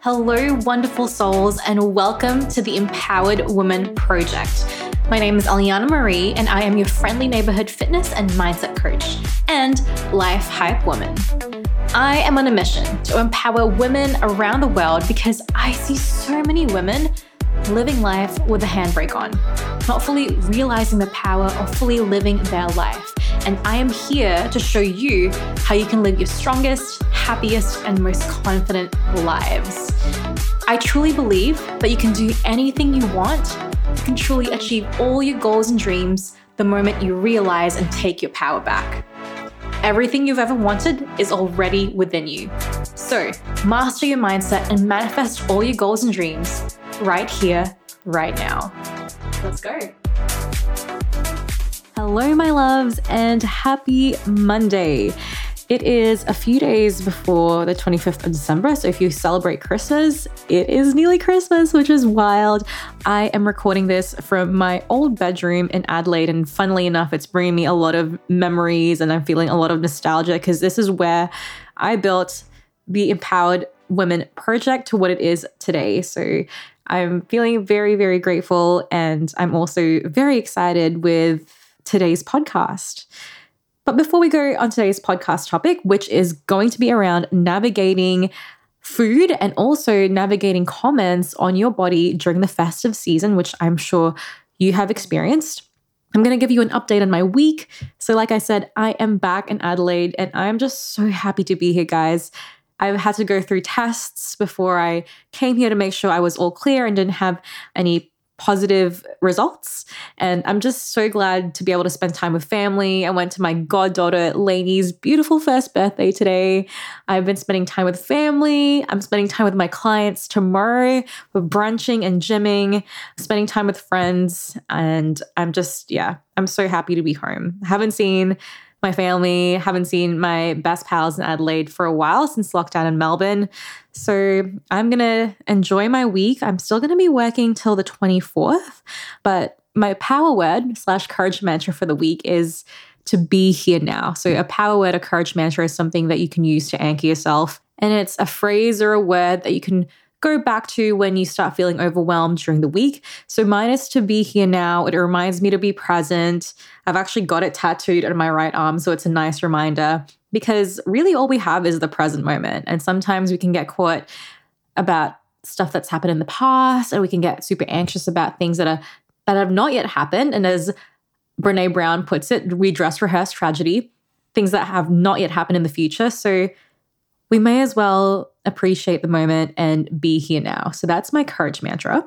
Hello, wonderful souls, and welcome to the Empowered Woman Project. My name is Allyjana Marie, and I am your friendly neighborhood fitness and mindset coach and life hype woman. I am on a mission to empower women around the world because I see so many women living life with a handbrake on, not fully realizing the power of fully living their life. And I am here to show you how you can live your strongest, happiest, and most confident lives. I truly believe that you can do anything you want, you can truly achieve all your goals and dreams the moment you realize and take your power back. Everything you've ever wanted is already within you. So, master your mindset and manifest all your goals and dreams right here, right now. Let's go. Hello, my loves, and happy Monday. It is a few days before the 25th of December. So if you celebrate Christmas, it is nearly Christmas, which is wild. I am recording this from my old bedroom in Adelaide. And funnily enough, it's bringing me a lot of memories and I'm feeling a lot of nostalgia because this is where I built the Empowered Women Project to what it is today. So I'm feeling very, very grateful. And I'm also very excited with today's podcast. But before we go on today's podcast topic, which is going to be around navigating food and also navigating comments on your body during the festive season, which I'm sure you have experienced. I'm going to give you an update on my week. So, like I said, I am back in Adelaide and I'm just so happy to be here, guys. I've had to go through tests before I came here to make sure I was all clear and didn't have any positive results. And I'm just so glad to be able to spend time with family. I went to my goddaughter Lainey's beautiful first birthday today. I've been spending time with family. I'm spending time with my clients tomorrow. We're brunching and gymming, spending time with friends. And I'm just, yeah, I'm so happy to be home. I haven't seen my family. Haven't seen my best pals in Adelaide for a while since lockdown in Melbourne. So I'm going to enjoy my week. I'm still going to be working till the 24th, but my power word slash courage mantra for the week is to be here now. So a power word, a courage mantra is something that you can use to anchor yourself. And it's a phrase or a word that you can go back to when you start feeling overwhelmed during the week. So mine is to be here now. It reminds me to be present. I've actually got it tattooed on my right arm, so it's a nice reminder because really all we have is the present moment. And sometimes we can get caught about stuff that's happened in the past and we can get super anxious about things that are that have not yet happened and as Brené Brown puts it, we dress rehearse tragedy, things that have not yet happened in the future. So we may as well appreciate the moment and be here now. So that's my courage mantra.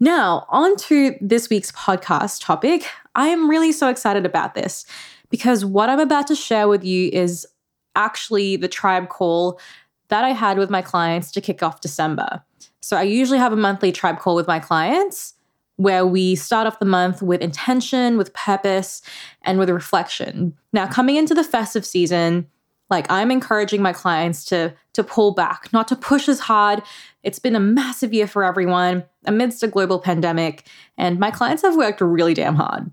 Now, on to this week's podcast topic. I am really so excited about this because what I'm about to share with you is actually the tribe call that I had with my clients to kick off December. So I usually have a monthly tribe call with my clients where we start off the month with intention, with purpose, and with reflection. Now, coming into the festive season, like I'm encouraging my clients to to pull back, not to push as hard. It's been a massive year for everyone amidst a global pandemic, and my clients have worked really damn hard.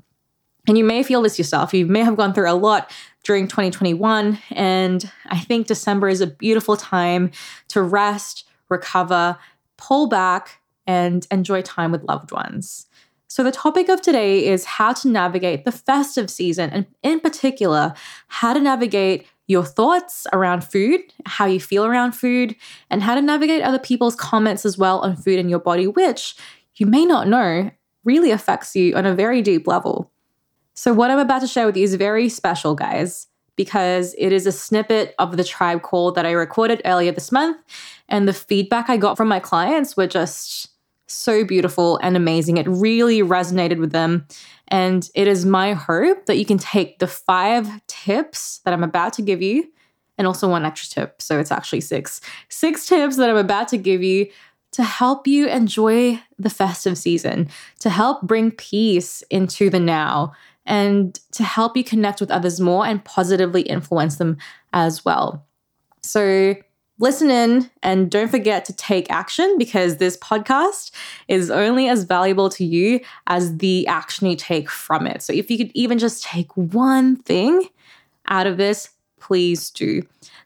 And you may feel this yourself. You may have gone through a lot during 2021, and I think December is a beautiful time to rest, recover, pull back, and enjoy time with loved ones. So, the topic of today is how to navigate the festive season, and in particular, how to navigate your thoughts around food, how you feel around food, and how to navigate other people's comments as well on food and your body, which you may not know really affects you on a very deep level. So, what I'm about to share with you is very special, guys, because it is a snippet of the tribe call that I recorded earlier this month. And the feedback I got from my clients were just so beautiful and amazing. It really resonated with them. And it is my hope that you can take the five tips that I'm about to give you and also one extra tip. So it's actually six. Six tips that I'm about to give you to help you enjoy the festive season, to help bring peace into the now, and to help you connect with others more and positively influence them as well. So listen in and don't forget to take action because this podcast is only as valuable to you as the action you take from it. So if you could even just take one thing out of this, please do.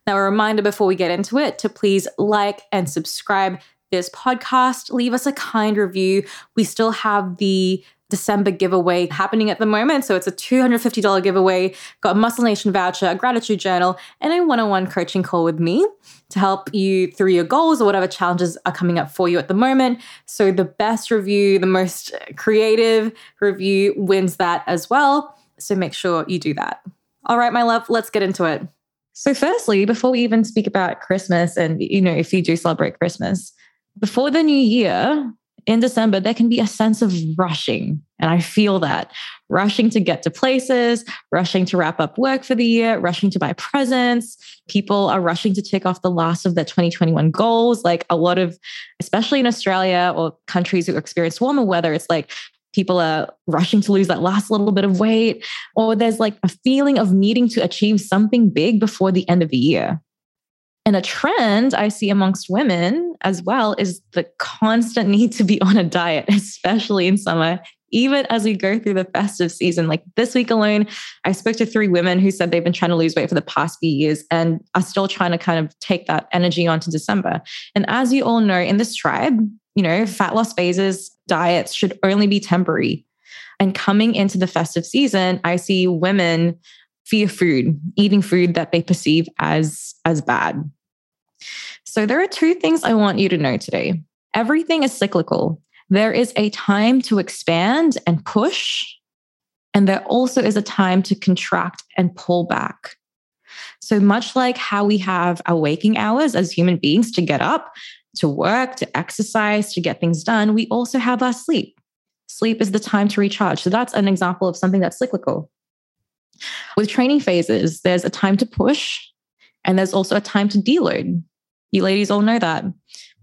Now, a reminder before we get into it to please like and subscribe this podcast, leave us a kind review. We still have the December giveaway happening at the moment. So it's a $250 giveaway, got a Muscle Nation voucher, a gratitude journal, and a one on one coaching call with me to help you through your goals or whatever challenges are coming up for you at the moment. So the best review, the most creative review wins that as well. So make sure you do that. All right, my love, let's get into it. So, firstly, before we even speak about Christmas and, you know, if you do celebrate Christmas, before the new year, in December, there can be a sense of rushing. And I feel that rushing to get to places, rushing to wrap up work for the year, rushing to buy presents. People are rushing to tick off the last of their 2021 goals. Like a lot of, especially in Australia or countries who experience warmer weather, it's like people are rushing to lose that last little bit of weight, or there's like a feeling of needing to achieve something big before the end of the year. And a trend I see amongst women as well is the constant need to be on a diet, especially in summer, even as we go through the festive season. Like this week alone, I spoke to three women who said they've been trying to lose weight for the past few years and are still trying to kind of take that energy onto December. And as you all know, in this tribe, you know, fat loss phases, diets should only be temporary. And coming into the festive season, I see women fear food, eating food that they perceive as as bad. So there are two things I want you to know today. Everything is cyclical. There is a time to expand and push, and there also is a time to contract and pull back. So much like how we have our waking hours as human beings to get up, to work, to exercise, to get things done, we also have our sleep. Sleep is the time to recharge. So that's an example of something that's cyclical. With training phases, there's a time to push and there's also a time to deload. You ladies all know that.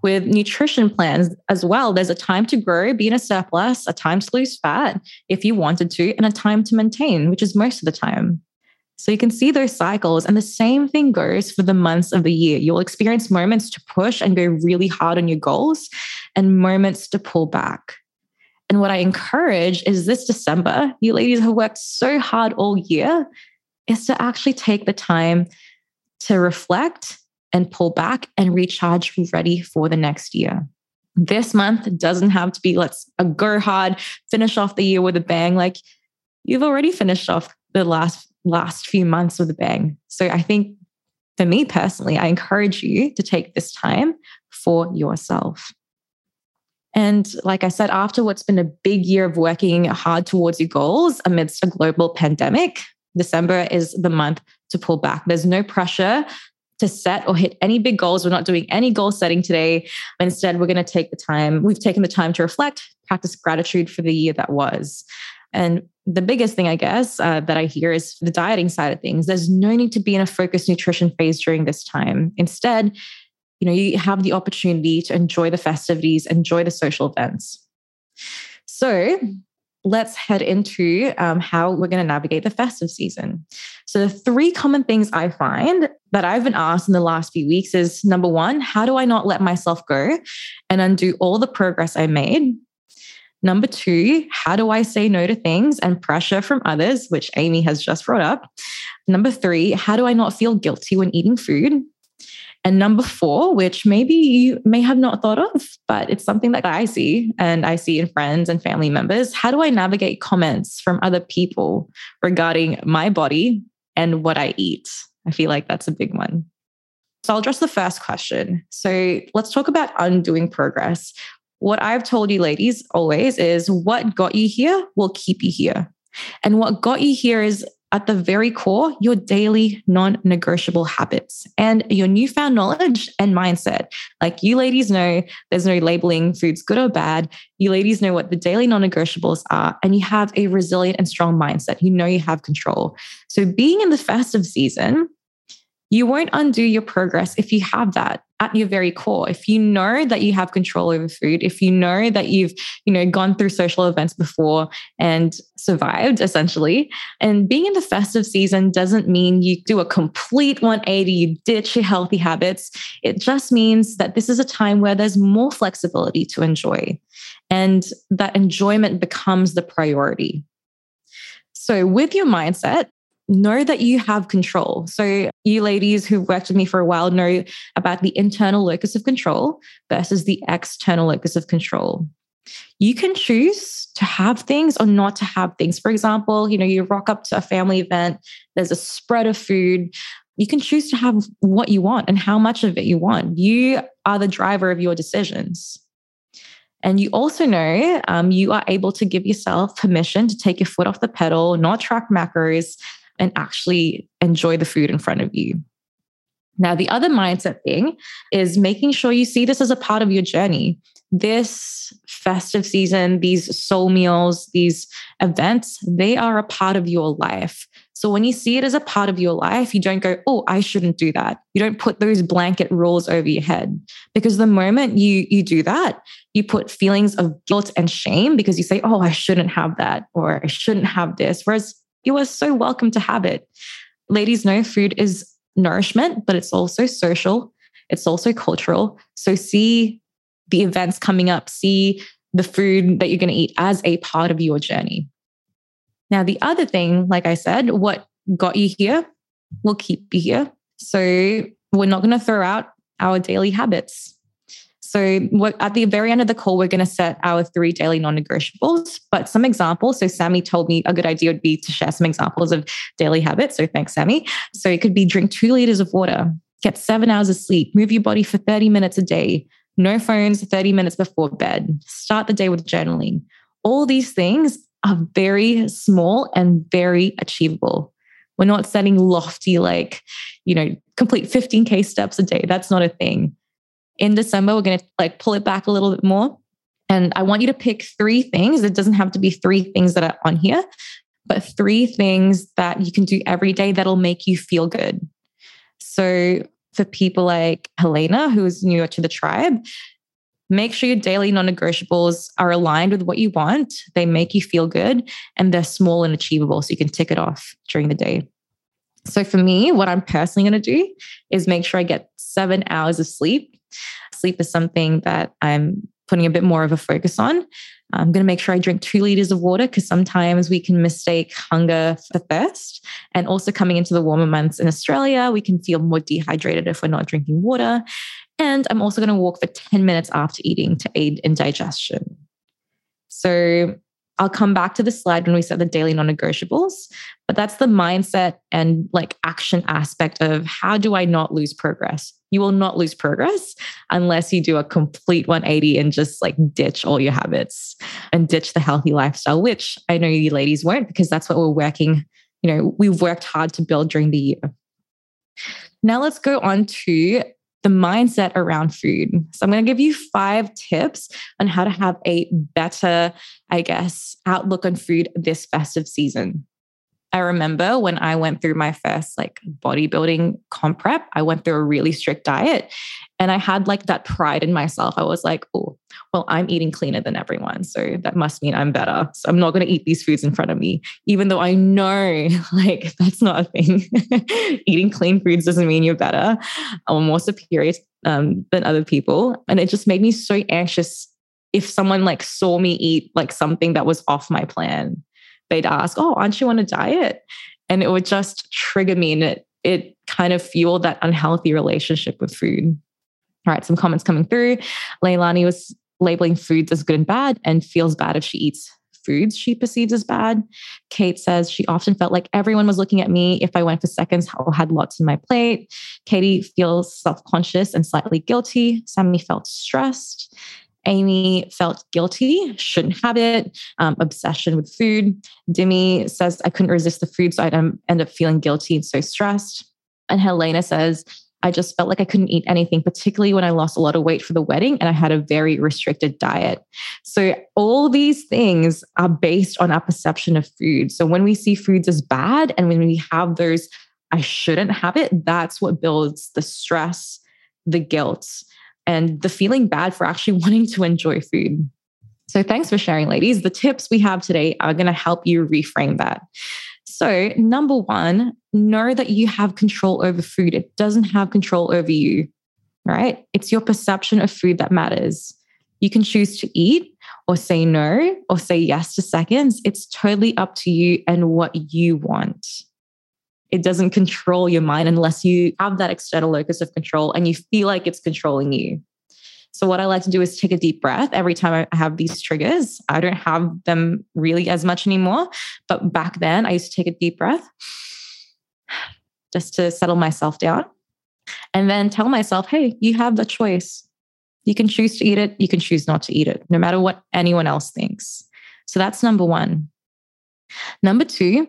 With nutrition plans as well, there's a time to grow, be in a surplus, a time to lose fat if you wanted to, and a time to maintain, which is most of the time. So you can see those cycles. And the same thing goes for the months of the year. You'll experience moments to push and go really hard on your goals and moments to pull back. And what I encourage is this December, you ladies have worked so hard all year, is to actually take the time to reflect and pull back and recharge ready for the next year. This month doesn't have to be let's go hard, finish off the year with a bang. Like you've already finished off the last last few months with a bang. So I think for me personally, I encourage you to take this time for yourself. And like I said, after what's been a big year of working hard towards your goals amidst a global pandemic, December is the month to pull back. There's no pressure to set or hit any big goals. We're not doing any goal setting today. Instead, we're going to take the time, we've taken the time to reflect, practice gratitude for the year that was. And the biggest thing, I guess, uh, that I hear is the dieting side of things. There's no need to be in a focused nutrition phase during this time. Instead, you know, you have the opportunity to enjoy the festivities, enjoy the social events. So let's head into um, how we're going to navigate the festive season. So, the three common things I find that I've been asked in the last few weeks is number one, how do I not let myself go and undo all the progress I made? Number two, how do I say no to things and pressure from others, which Amy has just brought up? Number three, how do I not feel guilty when eating food? And number four, which maybe you may have not thought of, but it's something that I see and I see in friends and family members. How do I navigate comments from other people regarding my body and what I eat? I feel like that's a big one. So I'll address the first question. So let's talk about undoing progress. What I've told you, ladies, always is what got you here will keep you here. And what got you here is at the very core, your daily non negotiable habits and your newfound knowledge and mindset. Like you ladies know, there's no labeling foods good or bad. You ladies know what the daily non negotiables are, and you have a resilient and strong mindset. You know you have control. So, being in the festive season, you won't undo your progress if you have that at your very core. If you know that you have control over food if you know that you've you know gone through social events before and survived essentially and being in the festive season doesn't mean you do a complete 180 you ditch your healthy habits. It just means that this is a time where there's more flexibility to enjoy and that enjoyment becomes the priority. So with your mindset know that you have control. So, you ladies who've worked with me for a while know about the internal locus of control versus the external locus of control. You can choose to have things or not to have things. For example, you know, you rock up to a family event, there's a spread of food. You can choose to have what you want and how much of it you want. You are the driver of your decisions. And you also know um, you are able to give yourself permission to take your foot off the pedal, not track macros, and actually enjoy the food in front of you. Now, the other mindset thing is making sure you see this as a part of your journey. This festive season, these soul meals, these events, they are a part of your life. So when you see it as a part of your life, you don't go, "Oh, I shouldn't do that." You don't put those blanket rules over your head because the moment you you do that, you put feelings of guilt and shame because you say, "Oh, I shouldn't have that," or "I shouldn't have this," whereas you are so welcome to have it. Ladies know food is nourishment, but it's also social, it's also cultural. So see the events coming up, see the food that you're going to eat as a part of your journey. Now, the other thing, like I said, what got you here will keep you here. So we're not going to throw out our daily habits. So at the very end of the call, we're going to set our three daily non-negotiables. But some examples. So Sammy told me a good idea would be to share some examples of daily habits. So thanks, Sammy. So it could be drink two liters of water, get seven hours of sleep, move your body for 30 minutes a day, no phones 30 minutes before bed, start the day with journaling. All these things are very small and very achievable. We're not setting lofty, like, you know, complete 15K steps a day. That's not a thing. In December, we're going to like pull it back a little bit more. And I want you to pick three things. It doesn't have to be three things that are on here, but three things that you can do every day that'll make you feel good. So for people like Helena, who's newer to the tribe, Make sure your daily non negotiables are aligned with what you want. They make you feel good and they're small and achievable so you can tick it off during the day. So, for me, what I'm personally going to do is make sure I get seven hours of sleep. Sleep is something that I'm putting a bit more of a focus on. I'm going to make sure I drink two liters of water because sometimes we can mistake hunger for thirst. And also, coming into the warmer months in Australia, we can feel more dehydrated if we're not drinking water. And I'm also going to walk for 10 minutes after eating to aid in digestion. So I'll come back to the slide when we set the daily non negotiables, but that's the mindset and like action aspect of how do I not lose progress? You will not lose progress unless you do a complete 180 and just like ditch all your habits and ditch the healthy lifestyle, which I know you ladies won't because that's what we're working. You know, we've worked hard to build during the year. Now let's go on to the mindset around food. So I'm going to give you five tips on how to have a better, I guess, outlook on food this festive season. I remember when I went through my first like bodybuilding comp prep, I went through a really strict diet and I had like that pride in myself. I was like, oh, well, I'm eating cleaner than everyone. So that must mean I'm better. So I'm not going to eat these foods in front of me, even though I know like that's not a thing. eating clean foods doesn't mean you're better or more superior um, than other people. And it just made me so anxious if someone like saw me eat like something that was off my plan they'd ask, Oh, aren't you on a diet? And it would just trigger me and it, it kind of fueled that unhealthy relationship with food. All right, some comments coming through. Leilani was labeling foods as good and bad and feels bad if she eats foods she perceives as bad. Kate says she often felt like everyone was looking at me if I went for seconds or had lots in my plate. Katie feels self conscious and slightly guilty. Sammy felt stressed. Amy felt guilty, shouldn't have it, um, obsession with food. Dimi says, I couldn't resist the food, so I'd um, end up feeling guilty and so stressed. And Helena says, I just felt like I couldn't eat anything, particularly when I lost a lot of weight for the wedding and I had a very restricted diet. So, all these things are based on our perception of food. So, when we see foods as bad and when we have those, I shouldn't have it, that's what builds the stress, the guilt and the feeling bad for actually wanting to enjoy food. So, thanks for sharing, ladies. The tips we have today are going to help you reframe that. So, number one, know that you have control over food. It doesn't have control over you, right? It's your perception of food that matters. You can choose to eat or say no or say yes to seconds. It's totally up to you and what you want. It doesn't control your mind unless you have that external locus of control and you feel like it's controlling you. So, what I like to do is take a deep breath every time I have these triggers. I don't have them really as much anymore. But back then, I used to take a deep breath just to settle myself down and then tell myself, hey, you have the choice. You can choose to eat it, you can choose not to eat it, no matter what anyone else thinks. So that's number one. Number two,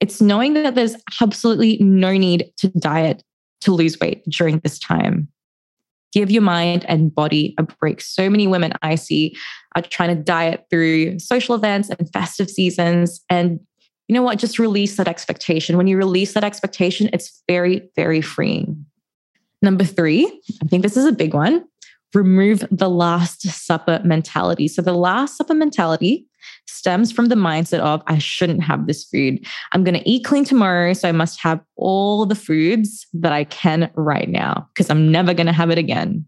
it's knowing that there's absolutely no need to diet to lose weight during this time. Give your mind and body a break. So many women I see are trying to diet through social events and festive seasons. And you know what? Just release that expectation. When you release that expectation, it's very, very freeing. Number three, I think this is a big one remove the last supper mentality. So, the last supper mentality stems from the mindset of I shouldn't have this food. I'm going to eat clean tomorrow. So, I must have all the foods that I can right now because I'm never going to have it again.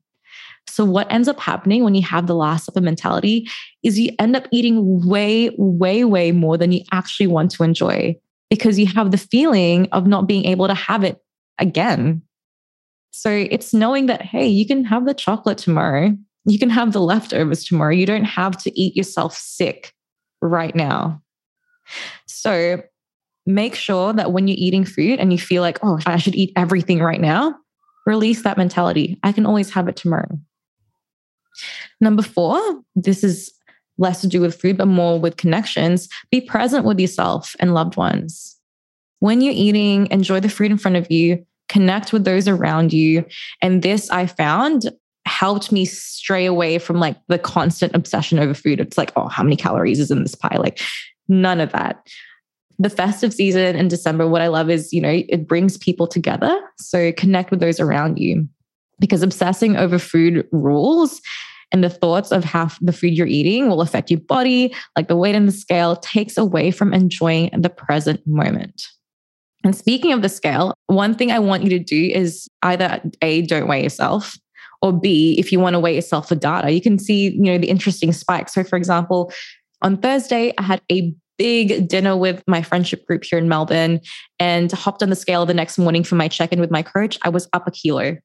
So, what ends up happening when you have the last supper mentality is you end up eating way, way, way more than you actually want to enjoy because you have the feeling of not being able to have it again. So, it's knowing that, hey, you can have the chocolate tomorrow, you can have the leftovers tomorrow. You don't have to eat yourself sick right now. So, make sure that when you're eating food and you feel like, oh, I should eat everything right now, release that mentality. I can always have it tomorrow. Number four, this is less to do with food, but more with connections. Be present with yourself and loved ones. When you're eating, enjoy the food in front of you, connect with those around you. And this I found helped me stray away from like the constant obsession over food. It's like, oh, how many calories is in this pie? Like, none of that. The festive season in December, what I love is, you know, it brings people together. So connect with those around you because obsessing over food rules and the thoughts of how the food you're eating will affect your body, like the weight in the scale, takes away from enjoying the present moment. And speaking of the scale, one thing I want you to do is either A, don't weigh yourself, or B, if you want to weigh yourself for data, you can see, you know, the interesting spikes. So for example, on Thursday, I had a big dinner with my friendship group here in Melbourne and hopped on the scale the next morning for my check-in with my coach. I was up a kilo.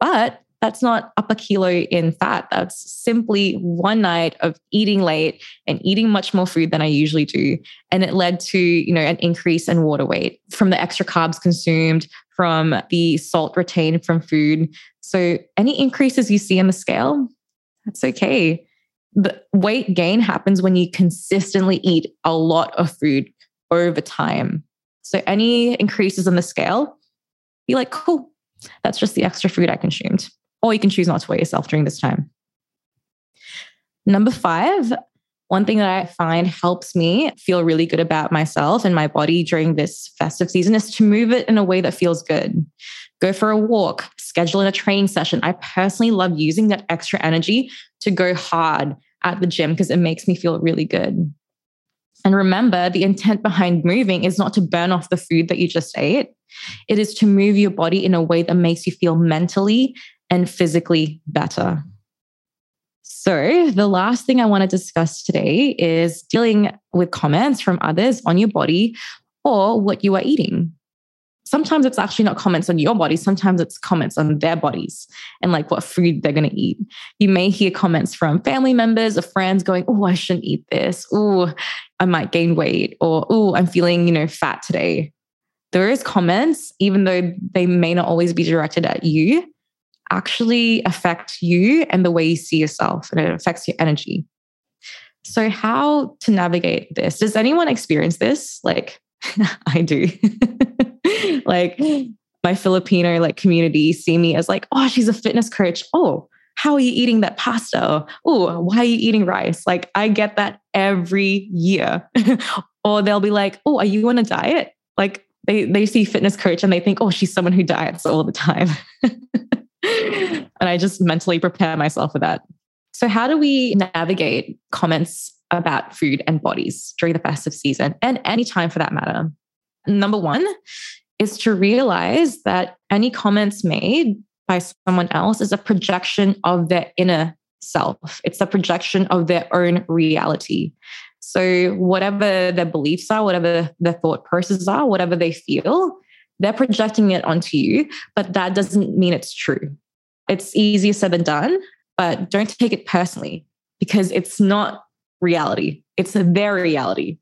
But that's not up a kilo in fat. That's simply one night of eating late and eating much more food than I usually do. And it led to, you know, an increase in water weight from the extra carbs consumed, from the salt retained from food. So any increases you see in the scale, that's okay. The weight gain happens when you consistently eat a lot of food over time. So any increases in the scale, be like, cool, that's just the extra food I consumed or you can choose not to weigh yourself during this time. Number five, one thing that I find helps me feel really good about myself and my body during this festive season is to move it in a way that feels good. Go for a walk, schedule in a training session. I personally love using that extra energy to go hard at the gym because it makes me feel really good. And remember, the intent behind moving is not to burn off the food that you just ate. It is to move your body in a way that makes you feel mentally and physically better. So, the last thing I want to discuss today is dealing with comments from others on your body or what you are eating. Sometimes it's actually not comments on your body, sometimes it's comments on their bodies and like what food they're going to eat. You may hear comments from family members or friends going, Oh, I shouldn't eat this. Oh, I might gain weight. Or, Oh, I'm feeling, you know, fat today. There is comments, even though they may not always be directed at you, actually affect you and the way you see yourself, and it affects your energy. So, how to navigate this? Does anyone experience this? Like, I do. like, my Filipino like community see me as like, oh, she's a fitness coach. Oh, how are you eating that pasta? Oh, why are you eating rice? Like, I get that every year. or they'll be like, oh, are you on a diet? Like, they, they see fitness coach and they think, oh, she's someone who diets all the time. And I just mentally prepare myself for that. So, how do we navigate comments about food and bodies during the festive season and any time for that matter? Number one is to realize that any comments made by someone else is a projection of their inner self, it's a projection of their own reality. So, whatever their beliefs are, whatever their thought processes are, whatever they feel, they're projecting it onto you, but that doesn't mean it's true. It's easier said than done, but don't take it personally because it's not reality. It's their reality.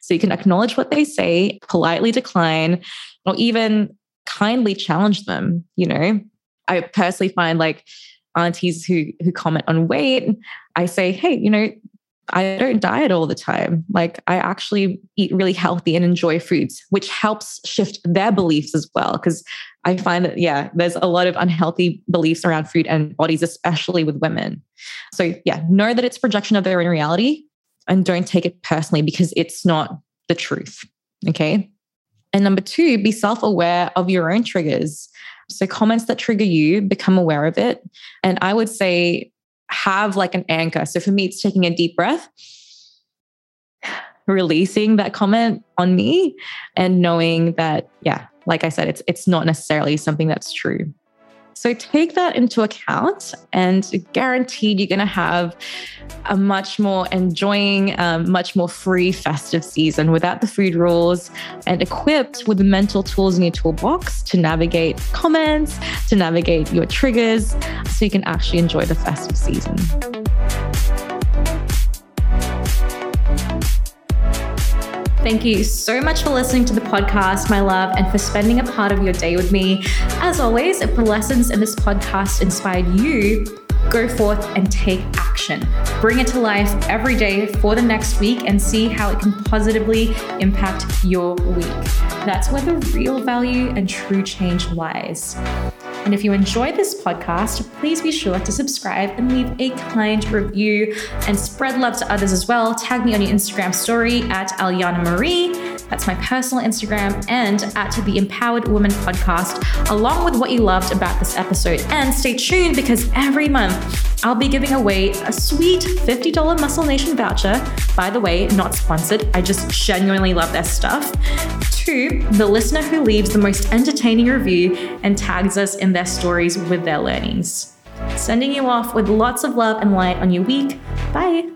So you can acknowledge what they say, politely decline, or even kindly challenge them. You know, I personally find like aunties who who comment on weight, I say, hey, you know, I don't diet all the time. Like I actually eat really healthy and enjoy foods, which helps shift their beliefs as well. Because I find that, yeah, there's a lot of unhealthy beliefs around food and bodies, especially with women. So, yeah, know that it's projection of their own reality and don't take it personally because it's not the truth. Okay. And number two, be self aware of your own triggers. So, comments that trigger you, become aware of it. And I would say, have like an anchor. So, for me, it's taking a deep breath, releasing that comment on me, and knowing that, yeah, like I said, it's, it's not necessarily something that's true. So take that into account, and guaranteed you're going to have a much more enjoying, um, much more free festive season without the food rules and equipped with the mental tools in your toolbox to navigate comments, to navigate your triggers, so you can actually enjoy the festive season. Thank you so much for listening to the podcast, my love, and for spending a part of your day with me. As always, if the lessons in this podcast inspired you, go forth and take action. Bring it to life every day for the next week and see how it can positively impact your week. That's where the real value and true change lies. And if you enjoy this podcast, please be sure to subscribe and leave a kind review and spread love to others as well. Tag me on your Instagram story at Allyjana Marie. That's my personal Instagram and at the Empowered Woman podcast, along with what you loved about this episode. And stay tuned because every month I'll be giving away a sweet $50 Muscle Nation voucher. By the way, not sponsored. I just genuinely love their stuff. To the listener who leaves the most entertaining review and tags us in their stories with their learnings. Sending you off with lots of love and light on your week. Bye.